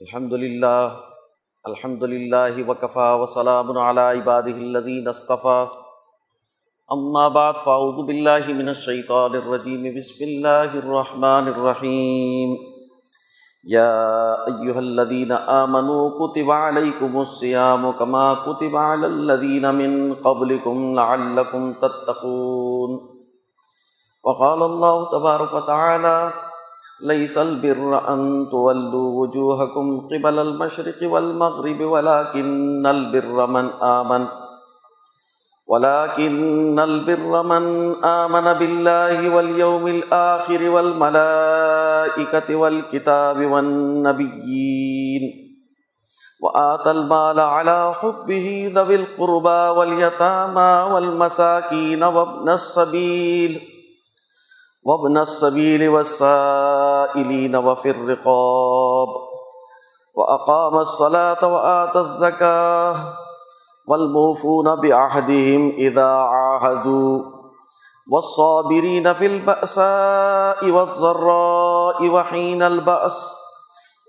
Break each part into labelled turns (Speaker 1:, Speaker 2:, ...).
Speaker 1: الحمد للہ الحمد للہ وکفا وسلام علی عبادہ الذین اصطفى اما بعد، فاعوذ باللہ من الشیطان الرجیم، بسم اللہ الرحمن الرحیم۔ یا ایہا الذین آمنوا، کتب علیکم الصیام کما کتب علی الذین من قبلکم لعلکم تتقون۔ وقال اللہ تبارک وتعالی ليس البر أن تولوا وجوهكم قبل المشرق والمغرب، ولكن البر من آمن. ولكن البر من آمن بالله واليوم الآخر والملائكة والكتاب والنبيين. وآتى المال على حبه ذوي القربى واليتامى والمساكين وابن السبيل. وابن السبيل والسائلين وفي الرقاب وأقام الصلاة وآتى الزكاة والموفون بعهدهم إذا عاهدوا والصابرين في البأساء والضراء وحين البأس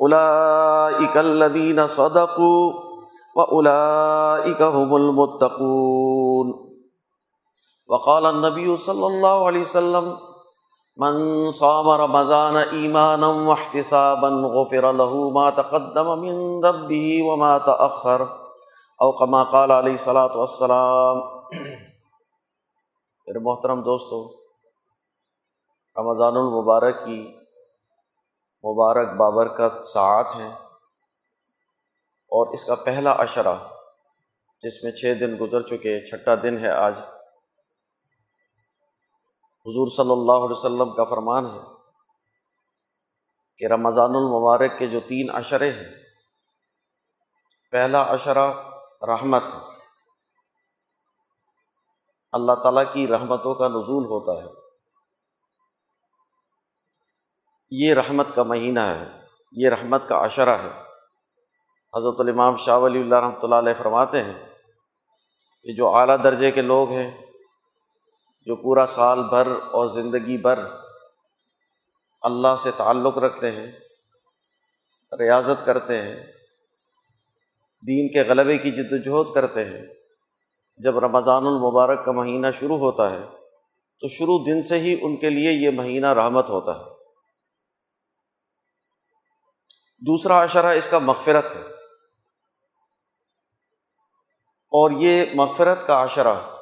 Speaker 1: أولئك الذين صدقوا وأولئك هم المتقون وقال النبي صلى الله عليه وسلم من صام رمضان ایمانا واحتسابا غفر له ما تقدم من ذنبه وما تأخر. او كما قال علیہ الصلاۃ والسلام، میرے محترم دوستو، رمضان المبارک کی مبارک بابرکت ساعت ہیں اور اس کا پہلا اشرہ جس میں چھ دن گزر چکے، چھٹا دن ہے آج حضور صلی اللہ علیہ وسلم کا فرمان ہے کہ رمضان المبارک کے جو تین عشرے ہیں، پہلا عشرہ رحمت ہے۔ اللہ تعالیٰ کی رحمتوں کا نزول ہوتا ہے۔ یہ رحمت کا مہینہ ہے، یہ رحمت کا عشرہ ہے۔ حضرت الامام شاہ ولی اللہ رحمۃ اللہ علیہ فرماتے ہیں کہ جو اعلیٰ درجے کے لوگ ہیں جو پورا سال بھر اور زندگی بھر اللہ سے تعلق رکھتے ہیں، ریاضت کرتے ہیں، دین کے غلبے کی جد وجہد کرتے ہیں، جب رمضان المبارک کا مہینہ شروع ہوتا ہے تو شروع دن سے ہی ان کے لیے یہ مہینہ رحمت ہوتا ہے۔ دوسرا اشرہ اس کا مغفرت ہے۔ اور یہ مغفرت کا اشرہ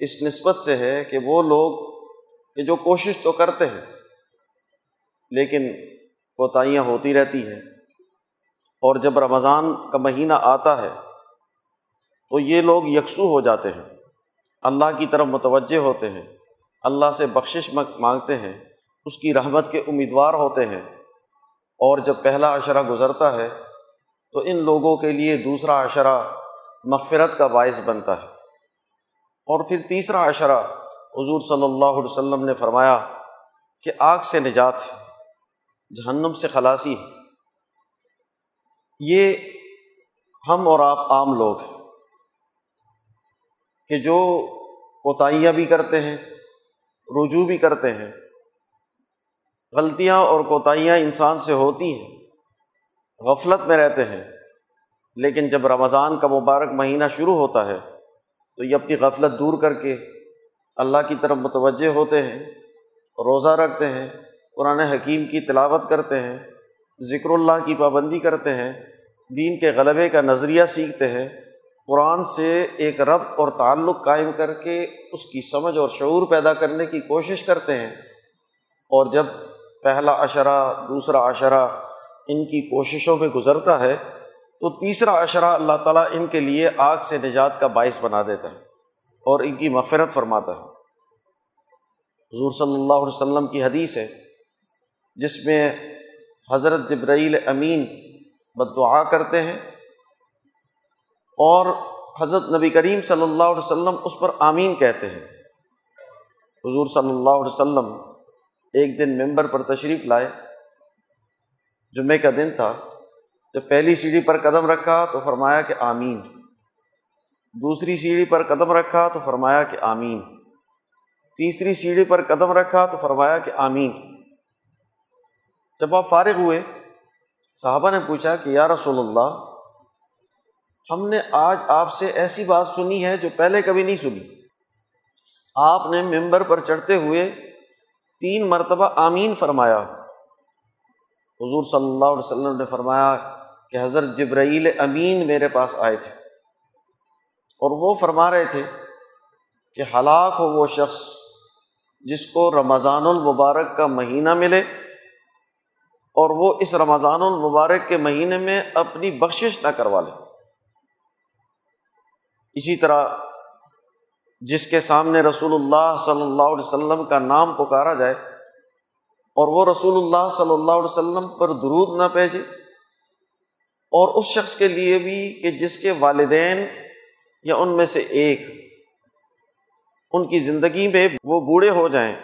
Speaker 1: اس نسبت سے ہے کہ وہ لوگ کہ جو کوشش تو کرتے ہیں، لیکن کوتاہیاں ہوتی رہتی ہیں۔ اور جب رمضان کا مہینہ آتا ہے، تو یہ لوگ یکسو ہو جاتے ہیں۔ اللہ کی طرف متوجہ ہوتے ہیں، اللہ سے بخشش مانگتے ہیں، اس کی رحمت کے امیدوار ہوتے ہیں۔ اور جب پہلا عشرہ گزرتا ہے، تو ان لوگوں کے لیے دوسرا عشرہ مغفرت کا باعث بنتا ہے۔ اور پھر تیسرا عشرہ حضور صلی اللہ علیہ وسلم نے فرمایا کہ آگ سے نجات ہے، جہنم سے خلاصی ہے۔ یہ ہم اور آپ عام لوگ ہیں کہ جو کوتاہیاں بھی کرتے ہیں، رجوع بھی کرتے ہیں، غلطیاں اور کوتاہیاں انسان سے ہوتی ہیں، غفلت میں رہتے ہیں، لیکن جب رمضان کا مبارک مہینہ شروع ہوتا ہے تو یہ اپنی غفلت دور کر کے اللہ کی طرف متوجہ ہوتے ہیں، روزہ رکھتے ہیں، قرآن حکیم کی تلاوت کرتے ہیں، ذکر اللہ کی پابندی کرتے ہیں، دین کے غلبے کا نظریہ سیکھتے ہیں۔ قرآن سے ایک ربط اور تعلق قائم کر کے اس کی سمجھ اور شعور پیدا کرنے کی کوشش کرتے ہیں۔ اور جب پہلا عشرہ، دوسرا عشرہ ان کی کوششوں میں گزرتا ہے تو تیسرا عشرہ اللہ تعالیٰ ان کے لیے آگ سے نجات کا باعث بنا دیتا ہے اور ان کی مغفرت فرماتا ہے۔ حضور صلی اللہ علیہ وسلم کی حدیث ہے جس میں حضرت جبرائیل امین بد دعا کرتے ہیں اور حضرت نبی کریم صلی اللہ علیہ وسلم اس پر آمین کہتے ہیں۔ حضور صلی اللہ علیہ وسلم ایک دن ممبر پر تشریف لائے۔ جمعہ کا دن تھا۔ جب پہلی سیڑھی پر قدم رکھا تو فرمایا کہ آمین۔ دوسری سیڑھی پر قدم رکھا تو فرمایا کہ آمین۔ تیسری سیڑھی پر قدم رکھا تو فرمایا کہ آمین۔ جب آپ فارغ ہوئے، صحابہ نے پوچھا کہ یا رسول اللہ، ہم نے آج آپ سے ایسی بات سنی ہے جو پہلے کبھی نہیں سنی۔ آپ نے ممبر پر چڑھتے ہوئے تین مرتبہ آمین فرمایا۔ حضور صلی اللہ علیہ وسلم نے فرمایا کہ حضرت جبرائیل امین میرے پاس آئے تھے۔ اور وہ فرما رہے تھے کہ ہلاک ہو وہ شخص جس کو رمضان المبارک کا مہینہ ملے اور وہ اس رمضان المبارک کے مہینے میں اپنی بخشش نہ کروا لے۔ اسی طرح جس کے سامنے رسول اللہ صلی اللہ علیہ وسلم کا نام پکارا جائے اور وہ رسول اللہ صلی اللہ علیہ وسلم پر درود نہ بھیجے اور اس شخص کے لیے بھی کہ جس کے والدین یا ان میں سے ایک ان کی زندگی میں وہ بوڑھے ہو جائیں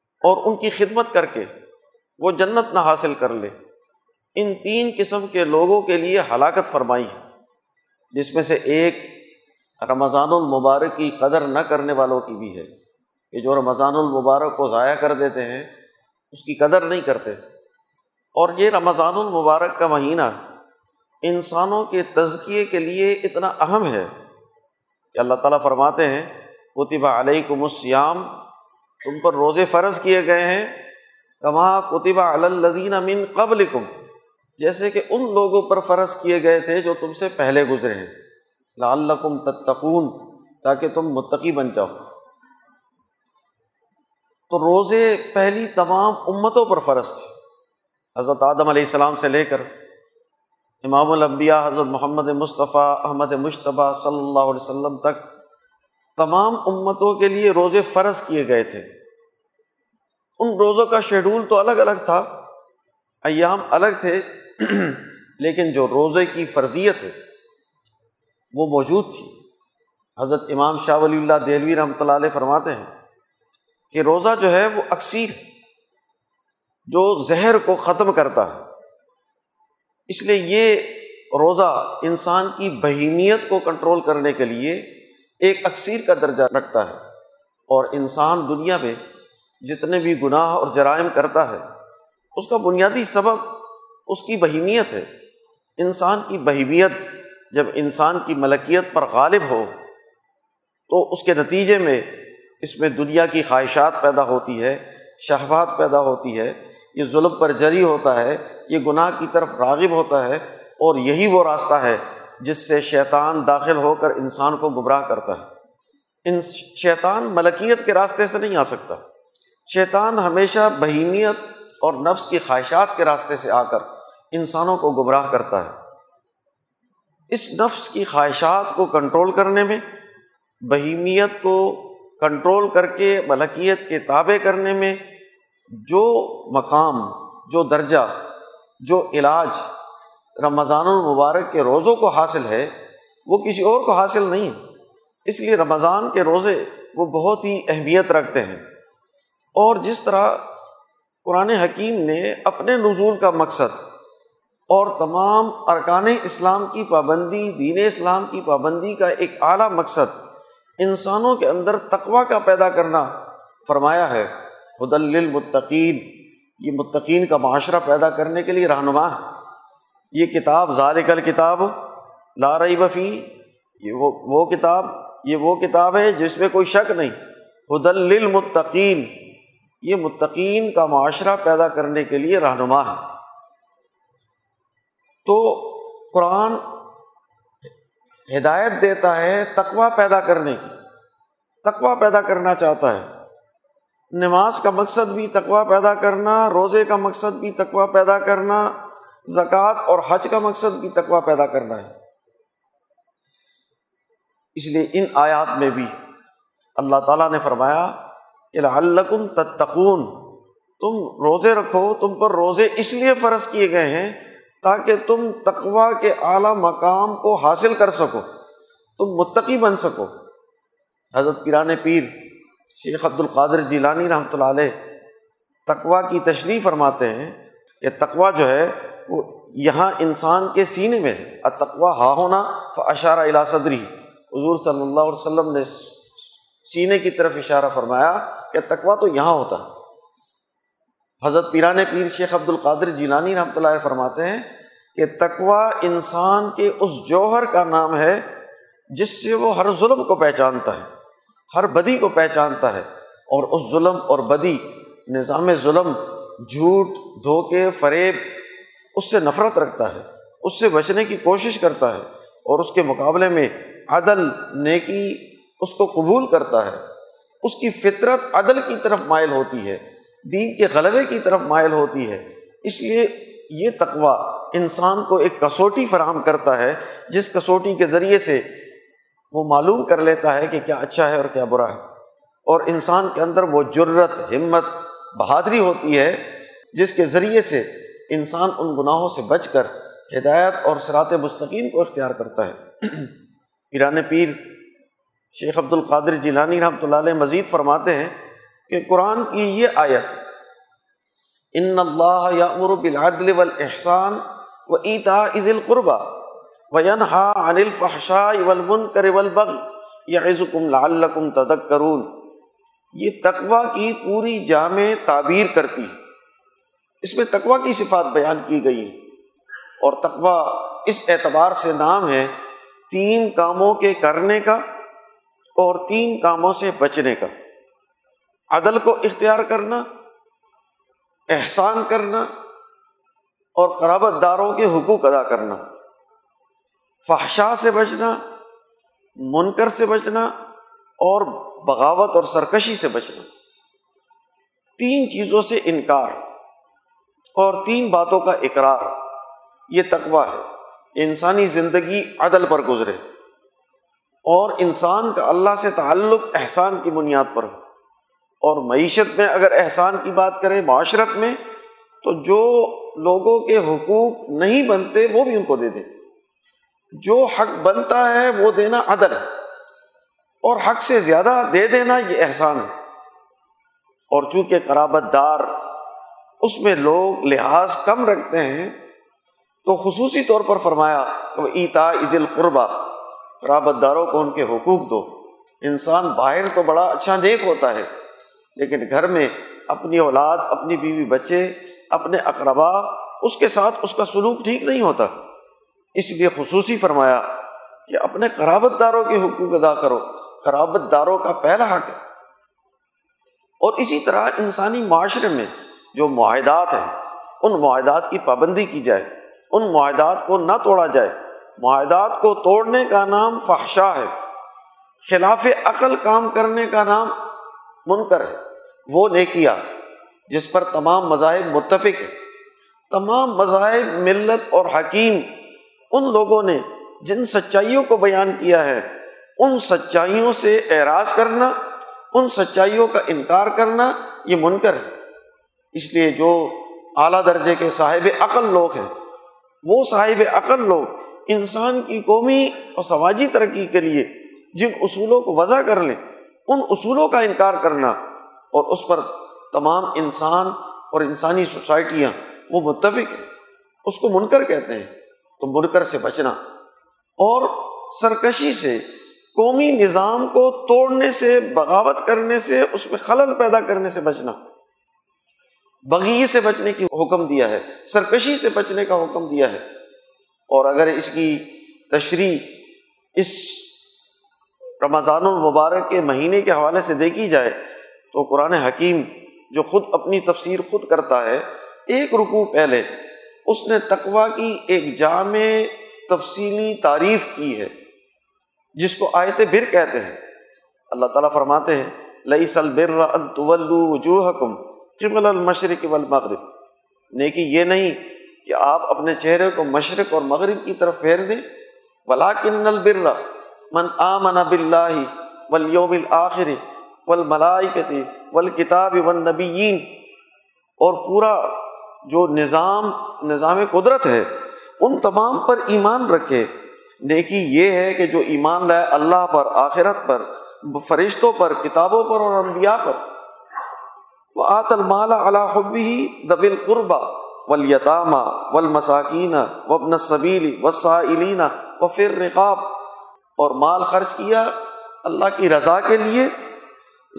Speaker 1: اور ان کی خدمت کر کے وہ جنت نہ حاصل کر لے، ان تین قسم کے لوگوں کے لیے ہلاکت فرمائی ہے۔ جس میں سے ایک رمضان المبارک کی قدر نہ کرنے والوں کی بھی ہے کہ جو رمضان المبارک کو ضائع کر دیتے ہیں، اس کی قدر نہیں کرتے۔ اور یہ رمضان المبارک کا مہینہ انسانوں کے تزکیے کے لیے اتنا اہم ہے کہ اللہ تعالیٰ فرماتے ہیں کتبہ علیکم السیام تم پر روزے فرض کیے گئے ہیں، کما کتبہ الدین امین قبل کم جیسے کہ ان لوگوں پر فرض کیے گئے تھے جو تم سے پہلے گزرے ہیں۔ لعلکم تتقون، تاکہ تم متقی بن جاؤ۔ تو روزے پہلی تمام امتوں پر فرض تھے۔ حضرت آدم علیہ السلام سے لے کر امام الانبیاء حضرت محمد مصطفیٰ احمد مشتبہ صلی اللہ علیہ وسلم تک تمام امتوں کے لیے روزے فرض کیے گئے تھے۔ ان روزوں کا شیڈول تو الگ الگ تھا، ایام الگ تھے، لیکن جو روزے کی فرضیت ہے، وہ موجود تھی۔ حضرت امام شاہ ولی اللہ دہلوی رحمۃ اللہ علیہ فرماتے ہیں کہ روزہ جو ہے وہ اکثیر جو زہر کو ختم کرتا ہے۔ اس لیے یہ روزہ انسان کی بہیمیت کو کنٹرول کرنے کے لیے ایک اکثیر کا درجہ رکھتا ہے اور انسان دنیا میں جتنے بھی گناہ اور جرائم کرتا ہے، اس کا بنیادی سبب اس کی بہیمیت ہے۔ انسان کی بہیمیت جب انسان کی ملکیت پر غالب ہو، تو اس کے نتیجے میں اس میں دنیا کی خواہشات پیدا ہوتی ہے شہبات پیدا ہوتی ہے۔ یہ ظلم پر جری ہوتا ہے یہ گناہ کی طرف راغب ہوتا ہے اور یہی وہ راستہ ہے جس سے شیطان داخل ہو کر انسان کو گمراہ کرتا ہے۔ ان شیطان ملکیت کے راستے سے نہیں آ سکتا۔ شیطان ہمیشہ بہیمیت اور نفس کی خواہشات کے راستے سے آ کر انسانوں کو گمراہ کرتا ہے۔ اس نفس کی خواہشات کو کنٹرول کرنے میں بہیمیت کو کنٹرول کر کے ملکیت کے تابع کرنے میں جو مقام، جو درجہ جو علاج رمضان المبارک کے روزوں کو حاصل ہے، وہ کسی اور کو حاصل نہیں۔ اس لیے رمضان کے روزے وہ بہت ہی اہمیت رکھتے ہیں۔ اور جس طرح قرآن حکیم نے اپنے نزول کا مقصد اور تمام ارکان اسلام کی پابندی، دین اسلام کی پابندی کا ایک اعلیٰ مقصد انسانوں کے اندر تقوا کا پیدا کرنا فرمایا ہے حدل المطقین یہ متقین کا معاشرہ پیدا کرنے کے لیے رہنما ہے۔ یہ کتاب ذالکل کتاب لا رہی بفی یہ وہ وہ کتاب، یہ وہ کتاب ہے جس میں کوئی شک نہیں۔ حدل للمتقین، یہ متقین کا معاشرہ پیدا کرنے کے لیے رہنما ہے۔ تو قرآن ہدایت دیتا ہے تقوا پیدا کرنے کی۔ تقوا پیدا کرنا چاہتا ہے۔ نماز کا مقصد بھی تقوا پیدا کرنا، روزے کا مقصد بھی تقوا پیدا کرنا، زکوٰۃ اور حج کا مقصد بھی تقوا پیدا کرنا ہے۔ اس لیے ان آیات میں بھی اللہ تعالیٰ نے فرمایا کہ لعلکم تتقون، تم روزے رکھو، تم پر روزے اس لیے فرض کیے گئے ہیں تاکہ تم تقوا کے اعلیٰ مقام کو حاصل کر سکو، تم متقی بن سکو۔ حضرت پیران پیر شیخ عبد القادر جیلانی رحمۃ اللہ علیہ تقوا کی تشریح فرماتے ہیں کہ تقوا جو ہے وہ یہاں انسان کے سینے میں اتقوا ہا ہونا اشارہ الا صدری۔ حضور صلی اللہ علیہ وسلم نے سینے کی طرف اشارہ فرمایا کہ تقوا تو یہاں ہوتا ہے۔ حضرت پیران پیر شیخ عبد القادر جیلانی رحمۃ اللہ فرماتے ہیں کہ تقوا انسان کے اس جوہر کا نام ہے جس سے وہ ہر ظلم کو پہچانتا ہے۔ ہر بدی کو پہچانتا ہے اور اس ظلم اور بدی، نظام ظلم، جھوٹ، دھوکے، فریب، اس سے نفرت رکھتا ہے، اس سے بچنے کی کوشش کرتا ہے اور اس کے مقابلے میں عدل، نیکی اس کو قبول کرتا ہے۔ اس کی فطرت عدل کی طرف مائل ہوتی ہے، دین کے غلبے کی طرف مائل ہوتی ہے۔ اس لیے یہ تقوا انسان کو ایک کسوٹی فراہم کرتا ہے، جس کسوٹی کے ذریعے سے وہ معلوم کر لیتا ہے کہ کیا اچھا ہے اور کیا برا ہے۔ اور انسان کے اندر وہ جرت ہمت، بہادری ہوتی ہے جس کے ذریعے سے انسان ان گناہوں سے بچ کر ہدایت اور سرات مستقیم کو اختیار کرتا ہے۔ ایران پیر شیخ عبد القادر جیلانی رحمۃ اللہ علیہ مزید فرماتے ہیں کہ قرآن کی یہ آیت، ان اللہ یا بالعدل والاحسان و ایتا از القربہ وینہا عن الفحشاء والمنکر والبغی یعظکم لعلکم تذکرون یہ تقوا کی پوری جامع تعبیر کرتی ہے۔ اس میں تقوا کی صفات بیان کی گئی ہے اور تقوا اس اعتبار سے نام ہے تین کاموں کے کرنے کا اور تین کاموں سے بچنے کا۔ عدل کو اختیار کرنا، احسان کرنا اور قرابت داروں کے حقوق ادا کرنا۔ فحشا سے بچنا، منکر سے بچنا اور بغاوت اور سرکشی سے بچنا۔ تین چیزوں سے انکار اور تین باتوں کا اقرار، یہ تقوا ہے۔ انسانی زندگی عدل پر گزرے اور انسان کا اللہ سے تعلق احسان کی بنیاد پر ہو۔ اور معیشت میں اگر احسان کی بات کریں، معاشرت میں، تو جو لوگوں کے حقوق نہیں بنتے، وہ بھی ان کو دے دیں۔ جو حق بنتا ہے وہ دینا عدل ہے۔ اور حق سے زیادہ دے دینا یہ احسان ہے۔ اور چونکہ قرابت دار اس میں لوگ لحاظ کم رکھتے ہیں، تو خصوصی طور پر فرمایا کہ ایتا عز القربہ قرابت داروں کو ان کے حقوق دو۔ انسان باہر تو بڑا اچھا نیک ہوتا ہے، لیکن گھر میں اپنی اولاد، اپنی بیوی بچے، اپنے اقربا اس کے ساتھ اس کا سلوک ٹھیک نہیں ہوتا۔ اس لیے خصوصی فرمایا کہ اپنے قرابت داروں کے حقوق ادا کرو۔ قرابت داروں کا پہلا حق ہے۔ اور اسی طرح انسانی معاشرے میں جو معاہدات ہیں، ان معاہدات کی پابندی کی جائے۔ ان معاہدات کو نہ توڑا جائے۔ معاہدات کو توڑنے کا نام فحشا ہے۔ خلاف عقل کام کرنے کا نام منکر ہے۔ وہ نے کیا جس پر تمام مذاہب متفق ہے تمام مذاہب، ملت اور حکیم ان لوگوں نے جن سچائیوں کو بیان کیا ہے، ان سچائیوں سے اعراض کرنا، ان سچائیوں کا انکار کرنا یہ منکر ہے۔ اس لیے جو اعلیٰ درجے کے صاحب عقل لوگ ہیں، وہ صاحب عقل لوگ انسان کی قومی اور سماجی ترقی کے لیے جن اصولوں کو وضع کر لیں، ان اصولوں کا انکار کرنا اور اس پر تمام انسان اور انسانی سوسائٹیاں، وہ متفق ہیں۔ اس کو منکر کہتے ہیں۔ تو منکر سے بچنا۔ اور سرکشی سے، قومی نظام کو توڑنے سے، بغاوت کرنے سے، اس میں خلل پیدا کرنے سے بچنا۔ بغی سے بچنے کی حکم دیا ہے، سرکشی سے بچنے کا حکم دیا ہے۔ اور اگر اس کی تشریح اس رمضان المبارک کے مہینے کے حوالے سے دیکھی جائے، تو قرآن حکیم جو خود اپنی تفسیر خود کرتا ہے، ایک رکوع پہلے اس نے تقوا کی ایک جامع تفصیلی تعریف کی ہے، جس کو آیت بر کہتے ہیں۔ اللہ تعالیٰ فرماتے ہیں لئی سل بر وجوہ قبل المشرق والمغرب۔ نیکی یہ نہیں کہ آپ اپنے چہرے کو مشرق اور مغرب کی طرف پھیر دیں۔ ولاکن البر من آمن باللہ والیوم الآخر والملائکت والکتاب والنبیین اور پورا جو نظام نظام قدرت ہے، ان تمام پر ایمان رکھے۔ نیکی یہ ہے کہ جو ایمان لائے اللہ پر، آخرت پر، فرشتوں پر، کتابوں پر اور انبیاء پر۔ وہ آت المالا اللہ حبی دبل قربا ولیطامہ ولمساکین وبن صبیلی وسائلین و فر رقاب اور مال خرچ کیا اللہ کی رضا کے لیے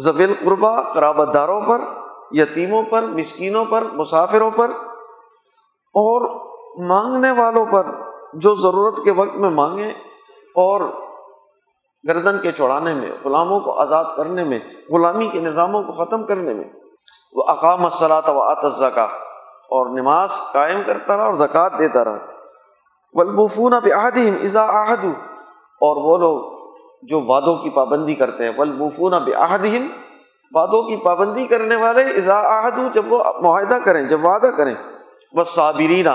Speaker 1: زبیل قربا قرابت داروں پر۔ یتیموں پر، مسکینوں پر، مسافروں پر اور مانگنے والوں پر جو ضرورت کے وقت میں مانگیں اور گردن کے چوڑانے میں، غلاموں کو آزاد کرنے میں، غلامی کے نظاموں کو ختم کرنے میں۔ وہ اقام الصلاۃ و آتزہ کا اور نماز قائم کرتا رہا اور زکوٰۃ دیتا رہا۔ ولبوفون اب عہدیم ازا آہدو اور وہ لوگ جو وعدوں کی پابندی کرتے ہیں۔ ولبوفون اب عہدیم وعدوں کی پابندی کرنے والے ازا آہدو جب وہ معاہدہ کریں، جب وعدہ کریں بس صابرینہ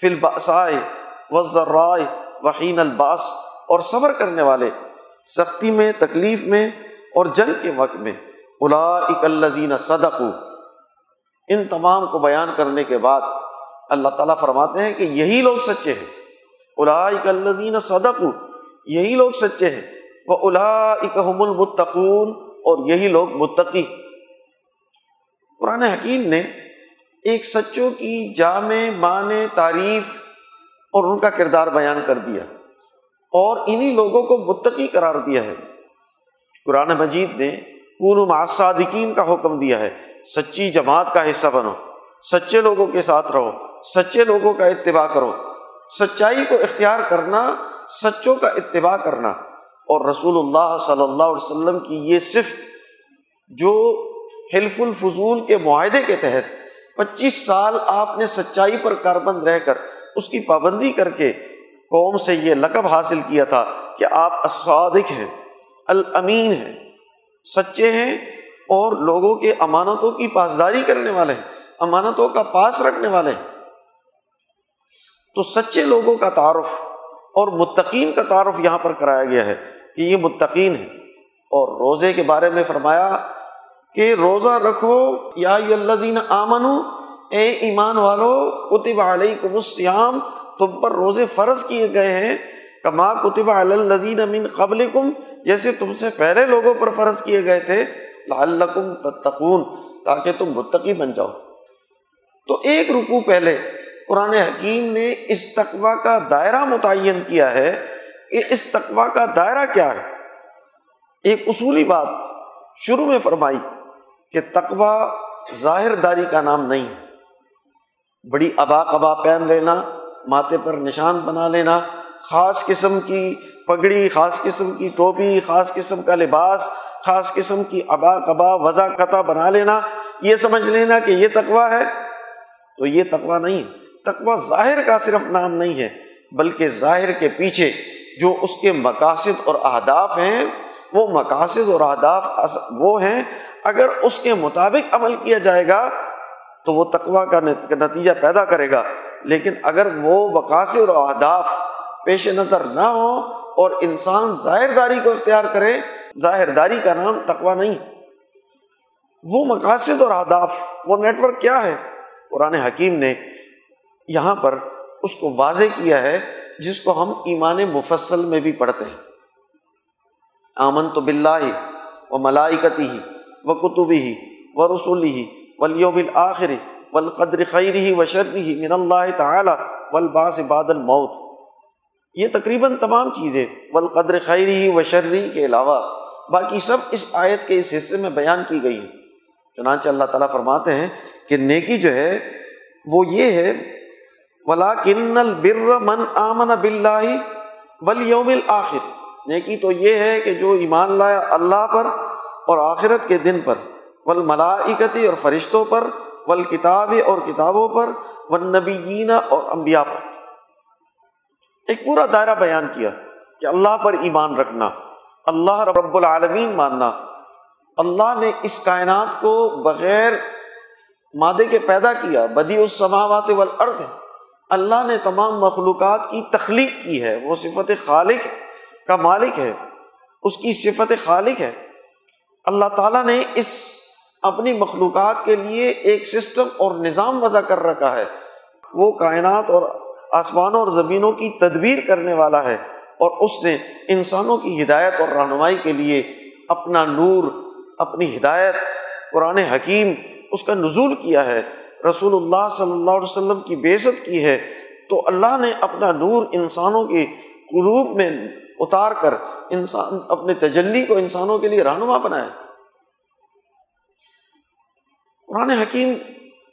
Speaker 1: فل بسائے و ذرائے وحین الباس اور صبر کرنے والے، سختی میں، تکلیف میں، اور جنگ کے وقت میں الا اکلزین صدق ان تمام کو بیان کرنے کے بعد اللہ تعالیٰ فرماتے ہیں کہ یہی لوگ سچے ہیں۔ الا اکلزین صدق یہی لوگ سچے ہیں۔ وہ الا اکم المتقون اور یہی لوگ متقی قرآن حکیم نے ایک سچوں کی جامع مان تعریف اور ان کا کردار بیان کر دیا اور انہیں لوگوں کو متقی قرار دیا ہے۔ قرآن مجید نے پور معصادقین کا حکم دیا ہے، سچی جماعت کا حصہ بنو، سچے لوگوں کے ساتھ رہو، سچے لوگوں کا اتباع کرو، سچائی کو اختیار کرنا، سچوں کا اتباع کرنا۔ اور رسول اللہ صلی اللہ علیہ وسلم کی یہ صفت جو حلف الفضول کے معاہدے کے تحت پچیس سال آپ نے سچائی پر کاربند رہ کر اس کی پابندی کر کے قوم سے یہ لقب حاصل کیا تھا کہ آپ اسادق ہیں، الامین ہیں، سچے ہیں اور لوگوں کے امانتوں کی پاسداری کرنے والے ہیں، امانتوں کا پاس رکھنے والے ہیں۔ تو سچے لوگوں کا تعارف اور متقین کا تعارف یہاں پر کرایا گیا ہے۔ کہ یہ متقین ہے اور روزے کے بارے میں فرمایا کہ روزہ رکھو، یا الزین آمن اے ایمان والو، کتب علیکم السیام تم پر روزے فرض کیے گئے ہیں، کما کتب الزین امین قبل کم جیسے تم سے پہلے لوگوں پر فرض کیے گئے تھے۔ لعلکم تتقون، تاکہ تم متقی بن جاؤ۔ تو ایک رکو پہلے قرآن حکیم نے اس تقوا کا دائرہ متعین کیا ہے۔ کہ اس تقوا کا دائرہ کیا ہے؟ ایک اصولی بات شروع میں فرمائی کہ تقوا ظاہر داری کا نام نہیں بڑی ابا قبا پہن لینا، ماتھے پر نشان بنا لینا، خاص قسم کی پگڑی، خاص قسم کی ٹوپی، خاص قسم کا لباس، خاص قسم کی ابا قبا وضا قطع بنا لینا، یہ سمجھ لینا کہ یہ تقوا ہے۔ تو یہ تقوا نہیں تقوا ظاہر کا صرف نام نہیں ہے، بلکہ ظاہر کے پیچھے جو اس کے مقاصد اور اہداف ہیں، وہ مقاصد اور اہداف وہ ہیں، اگر اس کے مطابق عمل کیا جائے گا، تو وہ تقوا کا نتیجہ پیدا کرے گا۔ لیکن اگر وہ مقاصد اور اہداف پیش نظر نہ ہو اور انسان ظاہر داری کو اختیار کرے ظاہر داری کا نام تقوا نہیں۔ وہ مقاصد اور اہداف، وہ نیٹورک کیا ہے؟ قرآن حکیم نے یہاں پر اس کو واضح کیا ہے جس کو ہم ایمان مفصل میں بھی پڑھتے ہیں۔ آمن تو بلّہ و ملائکتی ہی و کتبی ہی و رسولی ہی ولیوم الآخری والقدر خیری و شرری من اللہ تعالیٰ والباس بعد الموت۔ یہ تقریباً تمام چیزیں والقدر خیری و شرری کے علاوہ باقی سب اس آیت کے اس حصے میں بیان کی گئی ہیں۔ چنانچہ اللہ تعالیٰ فرماتے ہیں کہ نیکی جو ہے وہ یہ ہے ولا کن البر من آمن بلّہ ولیوم الآخر نیکی تو یہ ہے کہ جو ایمان لایا اللہ پر اور آخرت کے دن پر ولملائکتی اور فرشتوں پر ول اور کتابوں پر ون نبی اور امبیا پر۔ ایک پورا دائرہ بیان کیا کہ اللہ پر ایمان رکھنا، اللہ رب العالمین ماننا۔ اللہ نے اس کائنات کو بغیر مادے کے پیدا کیا بدی اس سماوات والارض۔ ہے اللہ نے تمام مخلوقات کی تخلیق کی ہے۔ وہ صفت خالق کا مالک ہے۔ اس کی صفت خالق ہے۔ اللہ تعالیٰ نے اس اپنی مخلوقات کے لیے ایک سسٹم اور نظام وضع کر رکھا ہے۔ وہ کائنات اور آسمانوں اور زمینوں کی تدبیر کرنے والا ہے اور اس نے انسانوں کی ہدایت اور رہنمائی کے لیے اپنا نور، اپنی ہدایت، قرآن حکیم اس کا نزول کیا ہے۔ رسول اللہ صلی اللہ علیہ وسلم کی بےزت کی ہے، تو اللہ نے اپنا نور انسانوں کے قلوب میں اتار کر انسان، اپنے تجلی کو انسانوں کے لیے رہنما بنایا۔ قرآن حکیم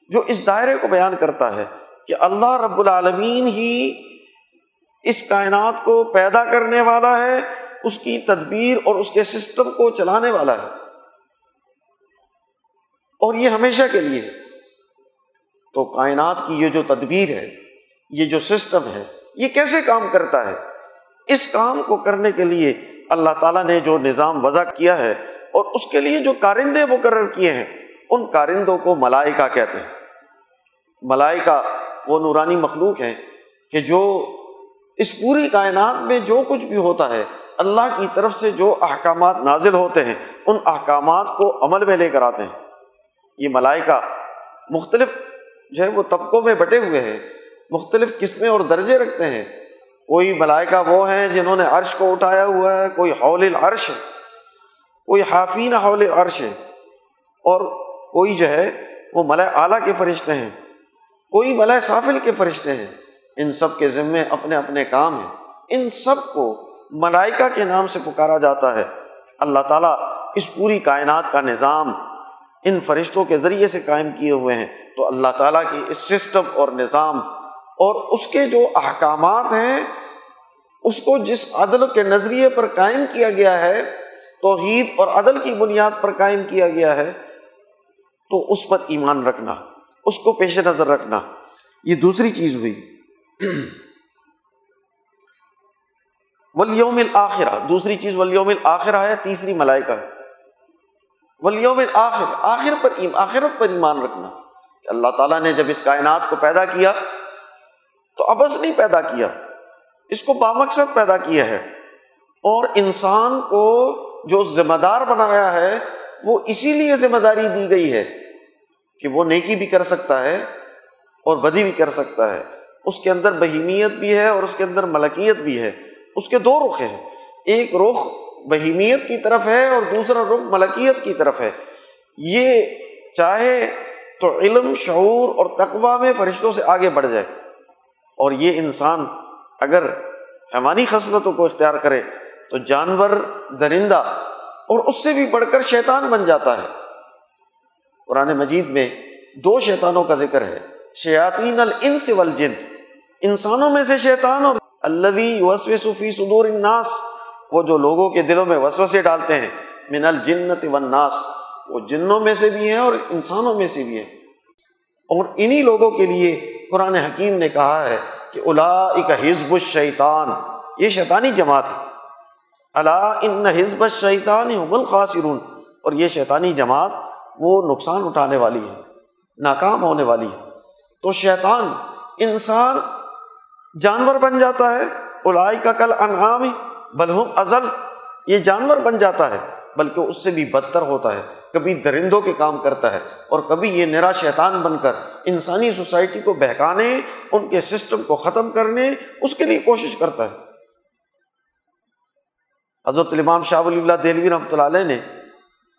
Speaker 1: جو اس دائرے کو بیان کرتا ہے کہ اللہ رب العالمین ہی اس کائنات کو پیدا کرنے والا ہے، اس کی تدبیر اور اس کے سسٹم کو چلانے والا ہے۔ اور یہ ہمیشہ کے لیے تو کائنات کی یہ جو تدبیر ہے، یہ جو سسٹم ہے، یہ کیسے کام کرتا ہے؟ اس کام کو کرنے کے لیے اللہ تعالیٰ نے جو نظام وضع کیا ہے اور اس کے لیے جو کارندے مقرر کیے ہیں، ان کارندوں کو ملائکہ کہتے ہیں۔ ملائکہ وہ نورانی مخلوق ہیں کہ جو اس پوری کائنات میں جو کچھ بھی ہوتا ہے، اللہ کی طرف سے جو احکامات نازل ہوتے ہیں، ان احکامات کو عمل میں لے کر آتے ہیں۔ یہ ملائکہ مختلف جو ہے وہ طبقوں میں بٹے ہوئے ہیں، مختلف قسمیں اور درجے رکھتے ہیں۔ کوئی ملائکہ وہ ہیں جنہوں نے عرش کو اٹھایا ہوا ہے، کوئی حول العرش ہے، کوئی حافین حول عرش ہے، اور کوئی جو ہے وہ ملائے اعلیٰ کے فرشتے ہیں، کوئی ملائے سافل کے فرشتے ہیں۔ ان سب کے ذمے اپنے اپنے کام ہیں۔ ان سب کو ملائکہ کے نام سے پکارا جاتا ہے۔ اللہ تعالیٰ اس پوری کائنات کا نظام ان فرشتوں کے ذریعے سے قائم کیے ہوئے ہیں۔ تو اللہ تعالیٰ کی اس سسٹم اور نظام اور اس کے جو احکامات ہیں، اس کو جس عدل کے نظریے پر قائم کیا گیا ہے، توحید اور عدل کی بنیاد پر قائم کیا گیا ہے، تو اس پر ایمان رکھنا، اس کو پیش نظر رکھنا۔ یہ دوسری چیز ہوئی۔ ولیوم الآخرہ دوسری چیز ولیوم الآخرہ ہے، تیسری ملائکہ۔ ہے ولیوم الآخر آخر پر آخرت پر ایمان رکھنا۔ کہ اللہ تعالیٰ نے جب اس کائنات کو پیدا کیا، تو ابس نہیں پیدا کیا۔ اس کو بامقصد پیدا کیا ہے۔ اور انسان کو جو ذمہ دار بنایا ہے، وہ اسی لیے ذمہ داری دی گئی ہے کہ وہ نیکی بھی کر سکتا ہے اور بدی بھی کر سکتا ہے۔ اس کے اندر بہیمیت بھی ہے اور اس کے اندر ملکیت بھی ہے۔ اس کے دو رخ ہیں۔ ایک رخ بہیمیت کی طرف ہے اور دوسرا رخ ملکیت کی طرف ہے۔ یہ چاہے تو علم، شعور اور تقوا میں فرشتوں سے آگے بڑھ جائے۔ اور یہ انسان اگر حیوانی خصلتوں کو اختیار کرے تو جانور درندہ اور اس سے بھی بڑھ کر شیطان بن جاتا ہے۔ قرآن مجید میں دو شیطانوں کا ذکر ہے۔ شیاطین الانس والجن۔ انسانوں میں سے شیطان اور صفی صدور الناس۔ وہ جو لوگوں کے دلوں میں وسوسے ڈالتے ہیں، من الجنت والناس، وہ جنوں میں سے بھی ہیں اور انسانوں میں سے بھی ہیں۔ اور انہی لوگوں کے لیے قرآن حکیم نے کہا ہے کہ الا حزب الشیطان، یہ شیطانی جماعت ہے۔ اللہ ان حزب الشیطان هم الخاسرون، اور یہ شیطانی جماعت وہ نقصان اٹھانے والی ہے، ناکام ہونے والی ہے۔ تو شیطان انسان جانور بن جاتا ہے الائی کا کل انعام بلہم ازل، یہ جانور بن جاتا ہے، بلکہ اس سے بھی بدتر ہوتا ہے، کبھی درندوں کے کام کرتا ہے اور کبھی یہ نرا شیطان بن کر انسانی سوسائٹی کو بہکانے، ان کے سسٹم کو ختم کرنے اس کے لیے کوشش کرتا ہے۔ حضرت الامام شاہ ولی اللہ دہلوی رحمۃ اللہ علیہ نے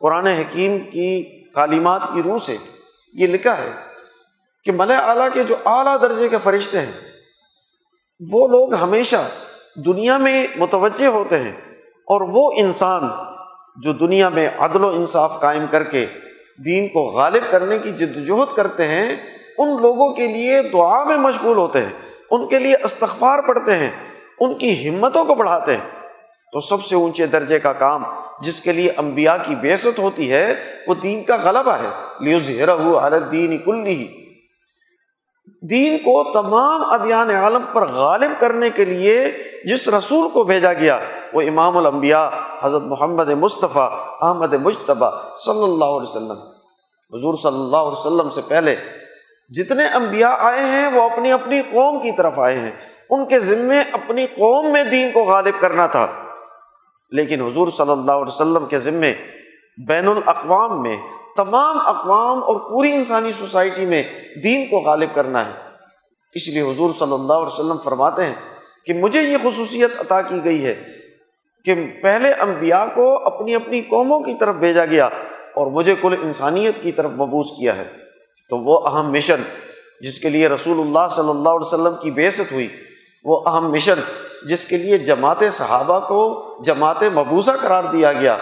Speaker 1: قرآن حکیم کی تعلیمات کی روح سے یہ لکھا ہے کہ ملے اعلیٰ کے جو اعلیٰ درجے کے فرشتے ہیں، وہ لوگ ہمیشہ دنیا میں متوجہ ہوتے ہیں اور وہ انسان جو دنیا میں عدل و انصاف قائم کر کے دین کو غالب کرنے کی جدوجہد کرتے ہیں، ان لوگوں کے لیے دعا میں مشغول ہوتے ہیں، ان کے لیے استغفار پڑھتے ہیں، ان کی ہمتوں کو بڑھاتے ہیں۔ تو سب سے اونچے درجے کا کام جس کے لیے انبیاء کی بیست ہوتی ہے، وہ دین کا غلبہ ہے۔ دین کلی دین کو تمام ادیان عالم پر غالب کرنے کے لیے جس رسول کو بھیجا گیا، وہ امام الانبیاء، حضرت محمد مصطفیٰ، احمد مشتبہ صلی اللہ علیہ وسلم۔ حضور صلی اللہ علیہ وسلم سے پہلے جتنے انبیاء آئے ہیں، وہ اپنی اپنی قوم کی طرف آئے ہیں۔ ان کے ذمے اپنی قوم میں دین کو غالب کرنا تھا۔ لیکن حضور صلی اللہ علیہ وسلم کے ذمے بین الاقوام میں، تمام اقوام اور پوری انسانی سوسائٹی میں دین کو غالب کرنا ہے۔ اس لیے حضور صلی اللہ علیہ وسلم فرماتے ہیں کہ مجھے یہ خصوصیت عطا کی گئی ہے کہ پہلے انبیاء کو اپنی اپنی قوموں کی طرف بھیجا گیا اور مجھے کل انسانیت کی طرف مبوس کیا ہے۔ تو وہ اہم مشن جس کے لیے رسول اللہ صلی اللہ علیہ وسلم کی بیست ہوئی، وہ اہم مشن جس کے لیے جماعت صحابہ کو جماعت مبوسہ قرار دیا گیا۔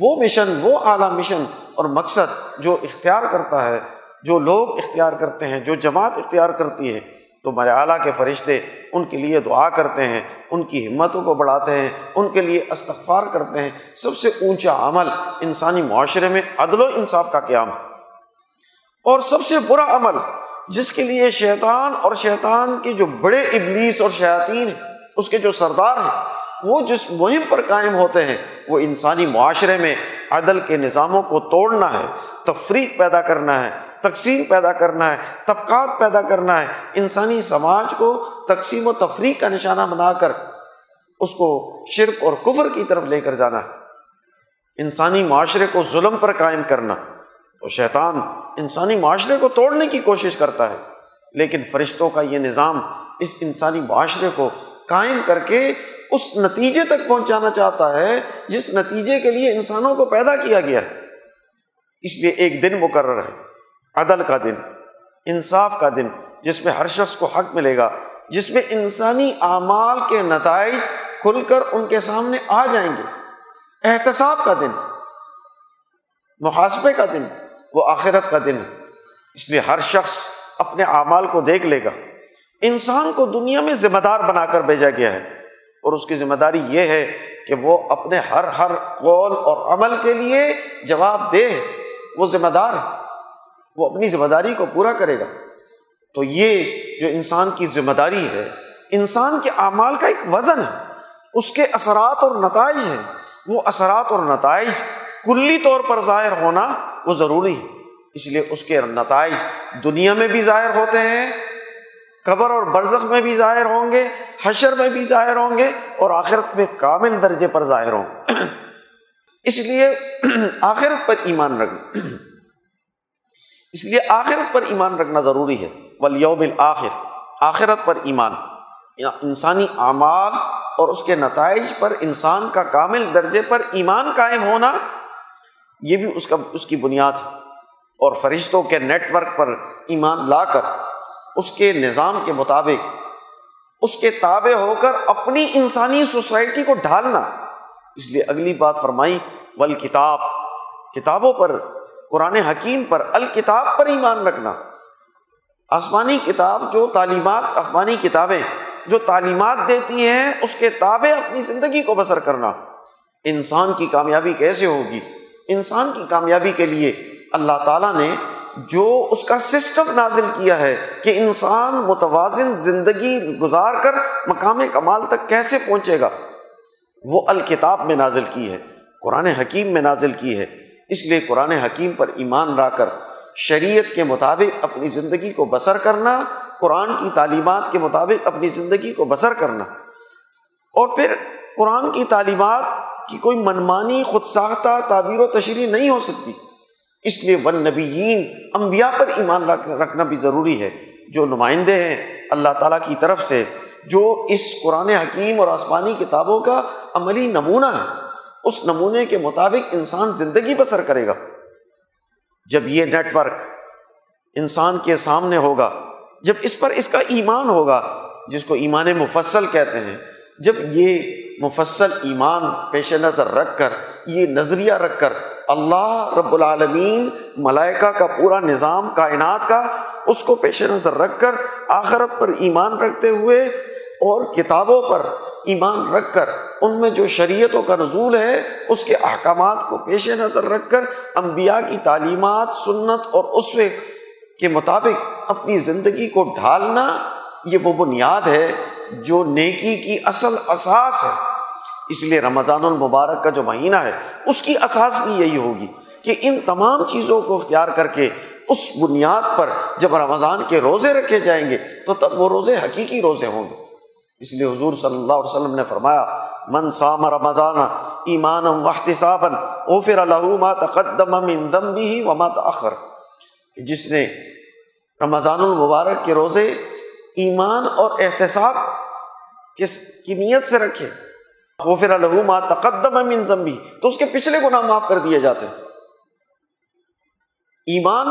Speaker 1: وہ مشن، وہ اعلیٰ مشن اور مقصد جو اختیار کرتا ہے، جو لوگ اختیار کرتے ہیں، جو جماعت اختیار کرتی ہے تو میرے اعلیٰ کے فرشتے ان کے لیے دعا کرتے ہیں، ان کی ہمتوں کو بڑھاتے ہیں، ان کے لیے استغفار کرتے ہیں۔ سب سے اونچا عمل انسانی معاشرے میں عدل و انصاف کا قیام ہے۔ اور سب سے برا عمل جس کے لیے شیطان اور شیطان کے جو بڑے ابلیس اور شیاطین ہیں، اس کے جو سردار ہیں، وہ جس مہم پر قائم ہوتے ہیں، وہ انسانی معاشرے میں عدل کے نظاموں کو توڑنا ہے، تفریق پیدا کرنا ہے تقسیم پیدا کرنا ہے، طبقات پیدا کرنا ہے۔ انسانی سماج کو تقسیم و تفریق کا نشانہ بنا کر اس کو شرک اور کفر کی طرف لے کر جانا ہے۔ انسانی معاشرے کو ظلم پر قائم کرنا۔ تو شیطان انسانی معاشرے کو توڑنے کی کوشش کرتا ہے۔ لیکن فرشتوں کا یہ نظام اس انسانی معاشرے کو قائم کر کے اس نتیجے تک پہنچانا چاہتا ہے، جس نتیجے کے لیے انسانوں کو پیدا کیا گیا ہے۔ اس لیے ایک دن مقرر ہے۔ عدل کا دن، انصاف کا دن، جس میں ہر شخص کو حق ملے گا، جس میں انسانی اعمال کے نتائج کھل کر ان کے سامنے آ جائیں گے۔ احتساب کا دن، محاسبے کا دن، وہ آخرت کا دن۔ ہے اس لیے ہر شخص اپنے اعمال کو دیکھ لے گا۔ انسان کو دنیا میں ذمہ دار بنا کر بھیجا گیا ہے۔ اور اس کی ذمہ داری یہ ہے کہ وہ اپنے ہر ہر قول اور عمل کے لیے جواب دے وہ ذمہ دار ہے۔ وہ اپنی ذمہ داری کو پورا کرے گا۔ تو یہ جو انسان کی ذمہ داری ہے، انسان کے اعمال کا ایک وزن ہے۔ اس کے اثرات اور نتائج ہیں۔ وہ اثرات اور نتائج کلی طور پر ظاہر ہونا وہ ضروری ہے۔ اس لیے اس کے نتائج دنیا میں بھی ظاہر ہوتے ہیں، قبر اور برزخ میں بھی ظاہر ہوں گے، حشر میں بھی ظاہر ہوں گے اور آخرت میں کامل درجے پر ظاہر ہوں گے۔ اس لیے آخرت پر ایمان رکھنا۔ اس لیے آخرت پر ایمان رکھنا ضروری ہے۔ ولیوم آخر آخرت پر ایمان۔ انسانی اعمال اور اس کے نتائج پر انسان کا کامل درجے پر ایمان قائم ہونا، یہ بھی اس کا، اس کی بنیاد ہے۔ اور فرشتوں کے نیٹ ورک پر ایمان لا کر، اس کے نظام کے مطابق، اس کے تابع ہو کر اپنی انسانی سوسائٹی کو ڈھالنا۔ اس لیے اگلی بات فرمائی ول کتاب کتابوں پر قرآن حکیم پر، الکتاب پر ایمان رکھنا۔ آسمانی کتاب جو تعلیمات، آسمانی کتابیں جو تعلیمات دیتی ہیں، اس کے تابع اپنی زندگی کو بسر کرنا۔ انسان کی کامیابی کیسے ہوگی؟ انسان کی کامیابی کے لیے اللہ تعالیٰ نے جو اس کا سسٹم نازل کیا ہے کہ انسان متوازن زندگی گزار کر مقام کمال تک کیسے پہنچے گا، وہ الکتاب میں نازل کی ہے، قرآن حکیم میں نازل کی ہے۔ اس لیے قرآن حکیم پر ایمان لا کر شریعت کے مطابق اپنی زندگی کو بسر کرنا، قرآن کی تعلیمات کے مطابق اپنی زندگی کو بسر کرنا۔ اور پھر قرآن کی تعلیمات کی کوئی منمانی، خود ساختہ تعبیر و تشریح نہیں ہو سکتی۔ اس لیے ون نبیین انبیاء پر ایمان رکھنا بھی ضروری ہے۔ جو نمائندے ہیں اللہ تعالیٰ کی طرف سے، جو اس قرآن حکیم اور آسمانی کتابوں کا عملی نمونہ ہے۔ اس نمونے کے مطابق انسان زندگی بسر کرے گا۔ جب یہ نیٹ ورک انسان کے سامنے ہوگا، جب اس پر اس کا ایمان ہوگا، جس کو ایمان مفصل کہتے ہیں، جب یہ مفصل ایمان پیش نظر رکھ کر، یہ نظریہ رکھ کر اللہ رب العالمین ملائکہ کا پورا نظام، کائنات کا، اس کو پیش نظر رکھ کر آخرت پر ایمان رکھتے ہوئے اور کتابوں پر ایمان رکھ کر ان میں جو شریعتوں کا نزول ہے، اس کے احکامات کو پیش نظر رکھ کر انبیاء کی تعلیمات، سنت اور اس کے مطابق اپنی زندگی کو ڈھالنا، یہ وہ بنیاد ہے جو نیکی کی اصل اساس ہے۔ اس لیے رمضان المبارک کا جو مہینہ ہے، اس کی اساس بھی یہی ہوگی کہ ان تمام چیزوں کو اختیار کر کے اس بنیاد پر جب رمضان کے روزے رکھے جائیں گے، تو تب وہ روزے حقیقی روزے ہوں گے۔ اس لیے حضور صلی اللہ علیہ وسلم نے فرمایا، من سام رمضان ایمان واحتسابا غفر له ما تقدم من ذنبه وما تاخر جس نے رمضان المبارک کے روزے ایمان اور احتساب کس کی نیت سے رکھے؟ غفر له ما تقدم من ذنبه، تو اس کے پچھلے گناہ معاف کر دیے جاتے ہیں۔ ایمان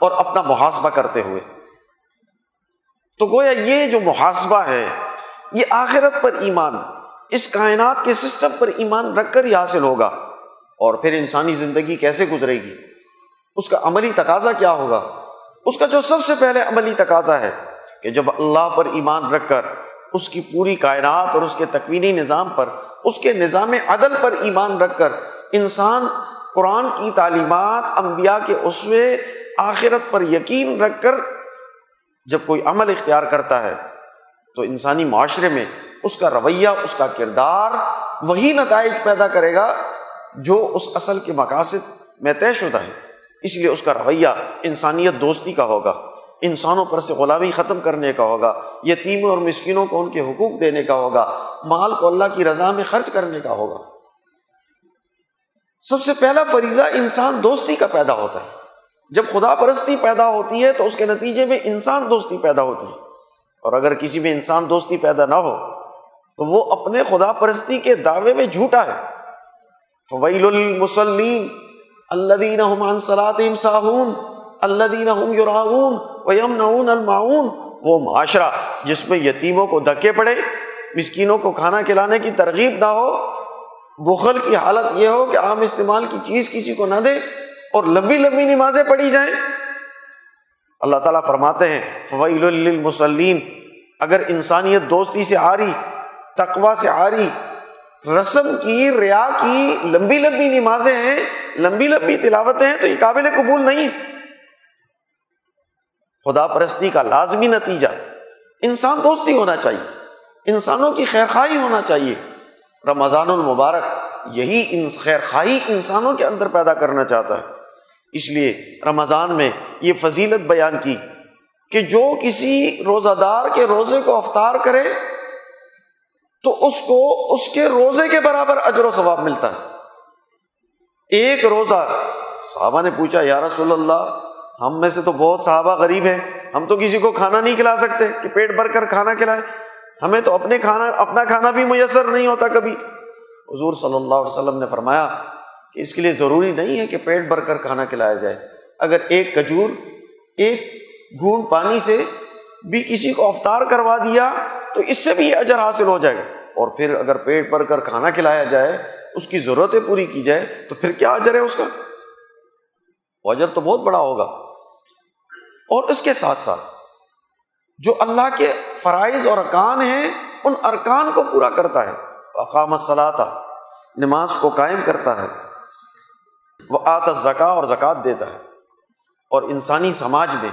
Speaker 1: اور اپنا محاسبہ کرتے ہوئے۔ تو گویا یہ جو محاسبہ ہے یہ آخرت پر ایمان، اس کائنات کے سسٹم پر ایمان رکھ کر ہی حاصل ہوگا اور پھر انسانی زندگی کیسے گزرے گی؟ اس کا عملی تقاضا کیا ہوگا؟ اس کا جو سب سے پہلے عملی تقاضا ہے کہ جب اللہ پر ایمان رکھ کر اس کی پوری کائنات اور اس کے تکوینی نظام پر، اس کے نظام عدل پر ایمان رکھ کر انسان قرآن کی تعلیمات، انبیاء کے اسوے آخرت پر یقین رکھ کر جب کوئی عمل اختیار کرتا ہے تو انسانی معاشرے میں اس کا رویہ، اس کا کردار وہی نتائج پیدا کرے گا جو اس اصل کے مقاصد میں طے شدہ ہے۔ اس لیے اس کا رویہ انسانیت دوستی کا ہوگا، انسانوں پر سے غلامی ختم کرنے کا ہوگا، یتیموں اور مسکینوں کو ان کے حقوق دینے کا ہوگا، مال کو اللہ کی رضا میں خرچ کرنے کا ہوگا۔ سب سے پہلا فریضہ انسان دوستی کا پیدا ہوتا ہے۔ جب خدا پرستی پیدا ہوتی ہے تو اس کے نتیجے میں انسان دوستی پیدا ہوتی ہے۔ اور اگر کسی میں انسان دوستی پیدا نہ ہو، تو وہ اپنے خدا پرستی کے دعوے میں جھوٹا ہے۔ فویل المسلیم اللہ دین صلاطم صاحون اللہ دین یوراون ویم نعون وہ معاشرہ جس میں یتیموں کو دھکے پڑے، مسکینوں کو کھانا کھلانے کی ترغیب نہ ہو، بخل کی حالت یہ ہو کہ عام استعمال کی چیز کسی کو نہ دے اور لمبی لمبی نمازیں پڑھی جائیں۔ اللہ تعالیٰ فرماتے ہیں فویل المسلین اگر انسانیت دوستی سے آ رہی تقوا سے آ رہی رسم کی، ریا کی لمبی لمبی نمازیں ہیں، لمبی لمبی تلاوتیں ہیں، تو یہ قابل قبول نہیں۔ خدا پرستی کا لازمی نتیجہ۔ انسان دوستی ہونا چاہیے۔ انسانوں کی خیر خواہی ہونا چاہیے۔ رمضان المبارک یہی خیر خواہی انسانوں کے اندر پیدا کرنا چاہتا ہے۔ اس لیے رمضان میں یہ فضیلت بیان کی کہ جو کسی روزہ دار کے روزے کو افطار کرے تو اس کو اس کے روزے کے برابر اجر و ثواب ملتا ہے۔ ایک روزہ، صحابہ نے پوچھا، یا رسول اللہ، ہم میں سے تو بہت صحابہ غریب ہیں، ہم تو کسی کو کھانا نہیں کھلا سکتے کہ پیٹ بھر کر کھانا کھلائے۔ ہمیں تو اپنے کھانا، اپنا کھانا بھی میسر نہیں ہوتا کبھی۔ حضور صلی اللہ علیہ وسلم نے فرمایا کہ اس کے لیے ضروری نہیں ہے کہ پیٹ بھر کر کھانا کھلایا جائے۔ اگر ایک کھجور، ایک گھون پانی سے بھی کسی کو افطار کروا دیا تو اس سے بھی یہ اجر حاصل ہو جائے گا۔ اور پھر اگر پیٹ بھر کر کھانا کھلایا جائے، اس کی ضرورتیں پوری کی جائے تو پھر کیا اجر ہے اس کا؟ اجر تو بہت بڑا ہوگا۔ اور اس کے ساتھ ساتھ جو اللہ کے فرائض اور ارکان ہیں، ان ارکان کو پورا کرتا ہے۔ اقامت صلاح نماز کو قائم کرتا ہے۔ وہ آت زکا اور زکوٰۃ دیتا ہے۔ اور انسانی سماج میں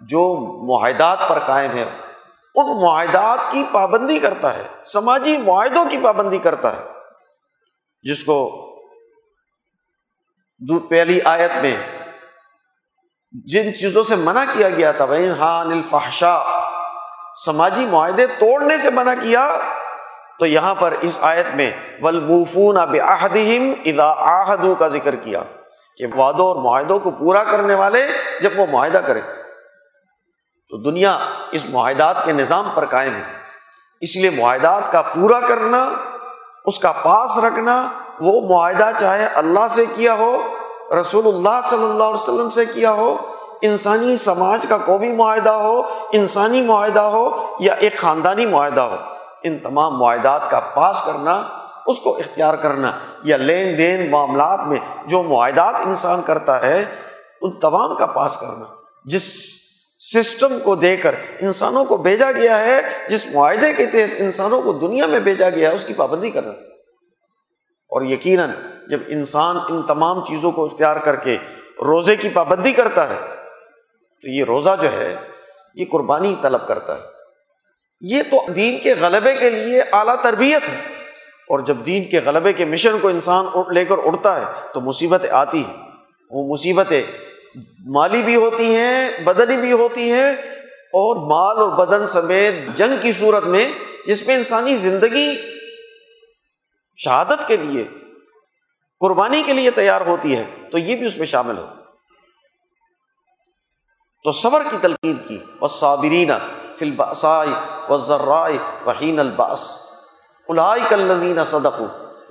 Speaker 1: جو معاہدات پر قائم ہے، ان معاہدات کی پابندی کرتا ہے۔ سماجی معاہدوں کی پابندی کرتا ہے۔ جس کو پہلی آیت میں جن چیزوں سے منع کیا گیا تھا بھائی ہاں الفحشا سماجی معاہدے توڑنے سے منع کیا تو یہاں پر اس آیت میں ولبوفون اب آہدیم ادا آہدو کا ذکر کیا کہ وعدوں اور معاہدوں کو پورا کرنے والے جب وہ معاہدہ کرے تو دنیا اس معاہدات کے نظام پر قائم ہے۔ اس لیے معاہدات کا پورا کرنا، اس کا پاس رکھنا، وہ معاہدہ چاہے اللہ سے کیا ہو، رسول اللہ صلی اللہ علیہ وسلم سے کیا ہو، انسانی سماج کا کوئی معاہدہ ہو، انسانی معاہدہ ہو یا ایک خاندانی معاہدہ ہو ان تمام معاہدات کا پاس کرنا، اس کو اختیار کرنا یا لین دین معاملات میں جو معاہدات انسان کرتا ہے، ان تمام کا پاس کرنا۔ جس سسٹم کو دے کر انسانوں کو بھیجا گیا ہے، جس معاہدے کے تحت انسانوں کو دنیا میں بھیجا گیا ہے، اس کی پابندی کرنا۔ اور یقیناً جب انسان ان تمام چیزوں کو اختیار کر کے روزے کی پابندی کرتا ہے، تو یہ روزہ جو ہے، یہ قربانی طلب کرتا ہے۔ یہ تو دین کے غلبے کے لیے اعلیٰ تربیت ہے۔ اور جب دین کے غلبے کے مشن کو انسان لے کر اڑتا ہے تو مصیبتیں آتی ہیں۔ وہ مصیبتیں مالی بھی ہوتی ہیں، بدنی بھی ہوتی ہیں اور مال اور بدن سمیت جنگ کی صورت میں جس میں انسانی زندگی شہادت کے لیے، قربانی کے لیے تیار ہوتی ہے، تو یہ بھی اس میں شامل ہو تو صبر کی تلقین کی۔ و صابرین فلباسائی و ذرائے وحین الباس الائی کلزین صدق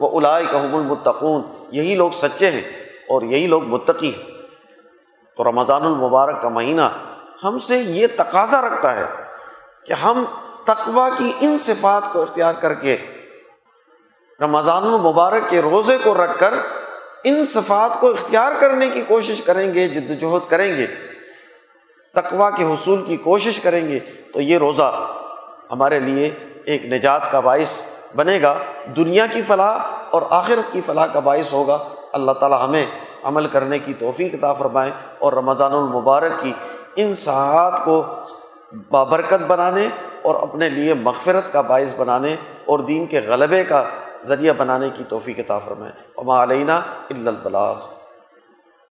Speaker 1: و الائی کا المتقون۔ یہی لوگ سچے ہیں اور یہی لوگ متقی ہیں۔ تو رمضان المبارک کا مہینہ ہم سے یہ تقاضا رکھتا ہے کہ ہم تقوا کی ان صفات کو اختیار کر کے رمضان المبارک کے روزے کو رکھ کر ان صفات کو اختیار کرنے کی کوشش کریں گے، جد وجہد کریں گے۔ تقوا کے حصول کی کوشش کریں گے تو یہ روزہ ہمارے لیے ایک نجات کا باعث بنے گا۔ دنیا کی فلاح اور آخرت کی فلاح کا باعث ہوگا۔ اللہ تعالیٰ ہمیں عمل کرنے کی توفیق عطا فرمائیں اور رمضان المبارک کی ان ساعات کو بابرکت بنانے اور اپنے لیے مغفرت کا باعث بنانے اور دین کے غلبے کا ذریعہ بنانے کی توفیق عطا فرمائیں وما علینہ البلاغ۔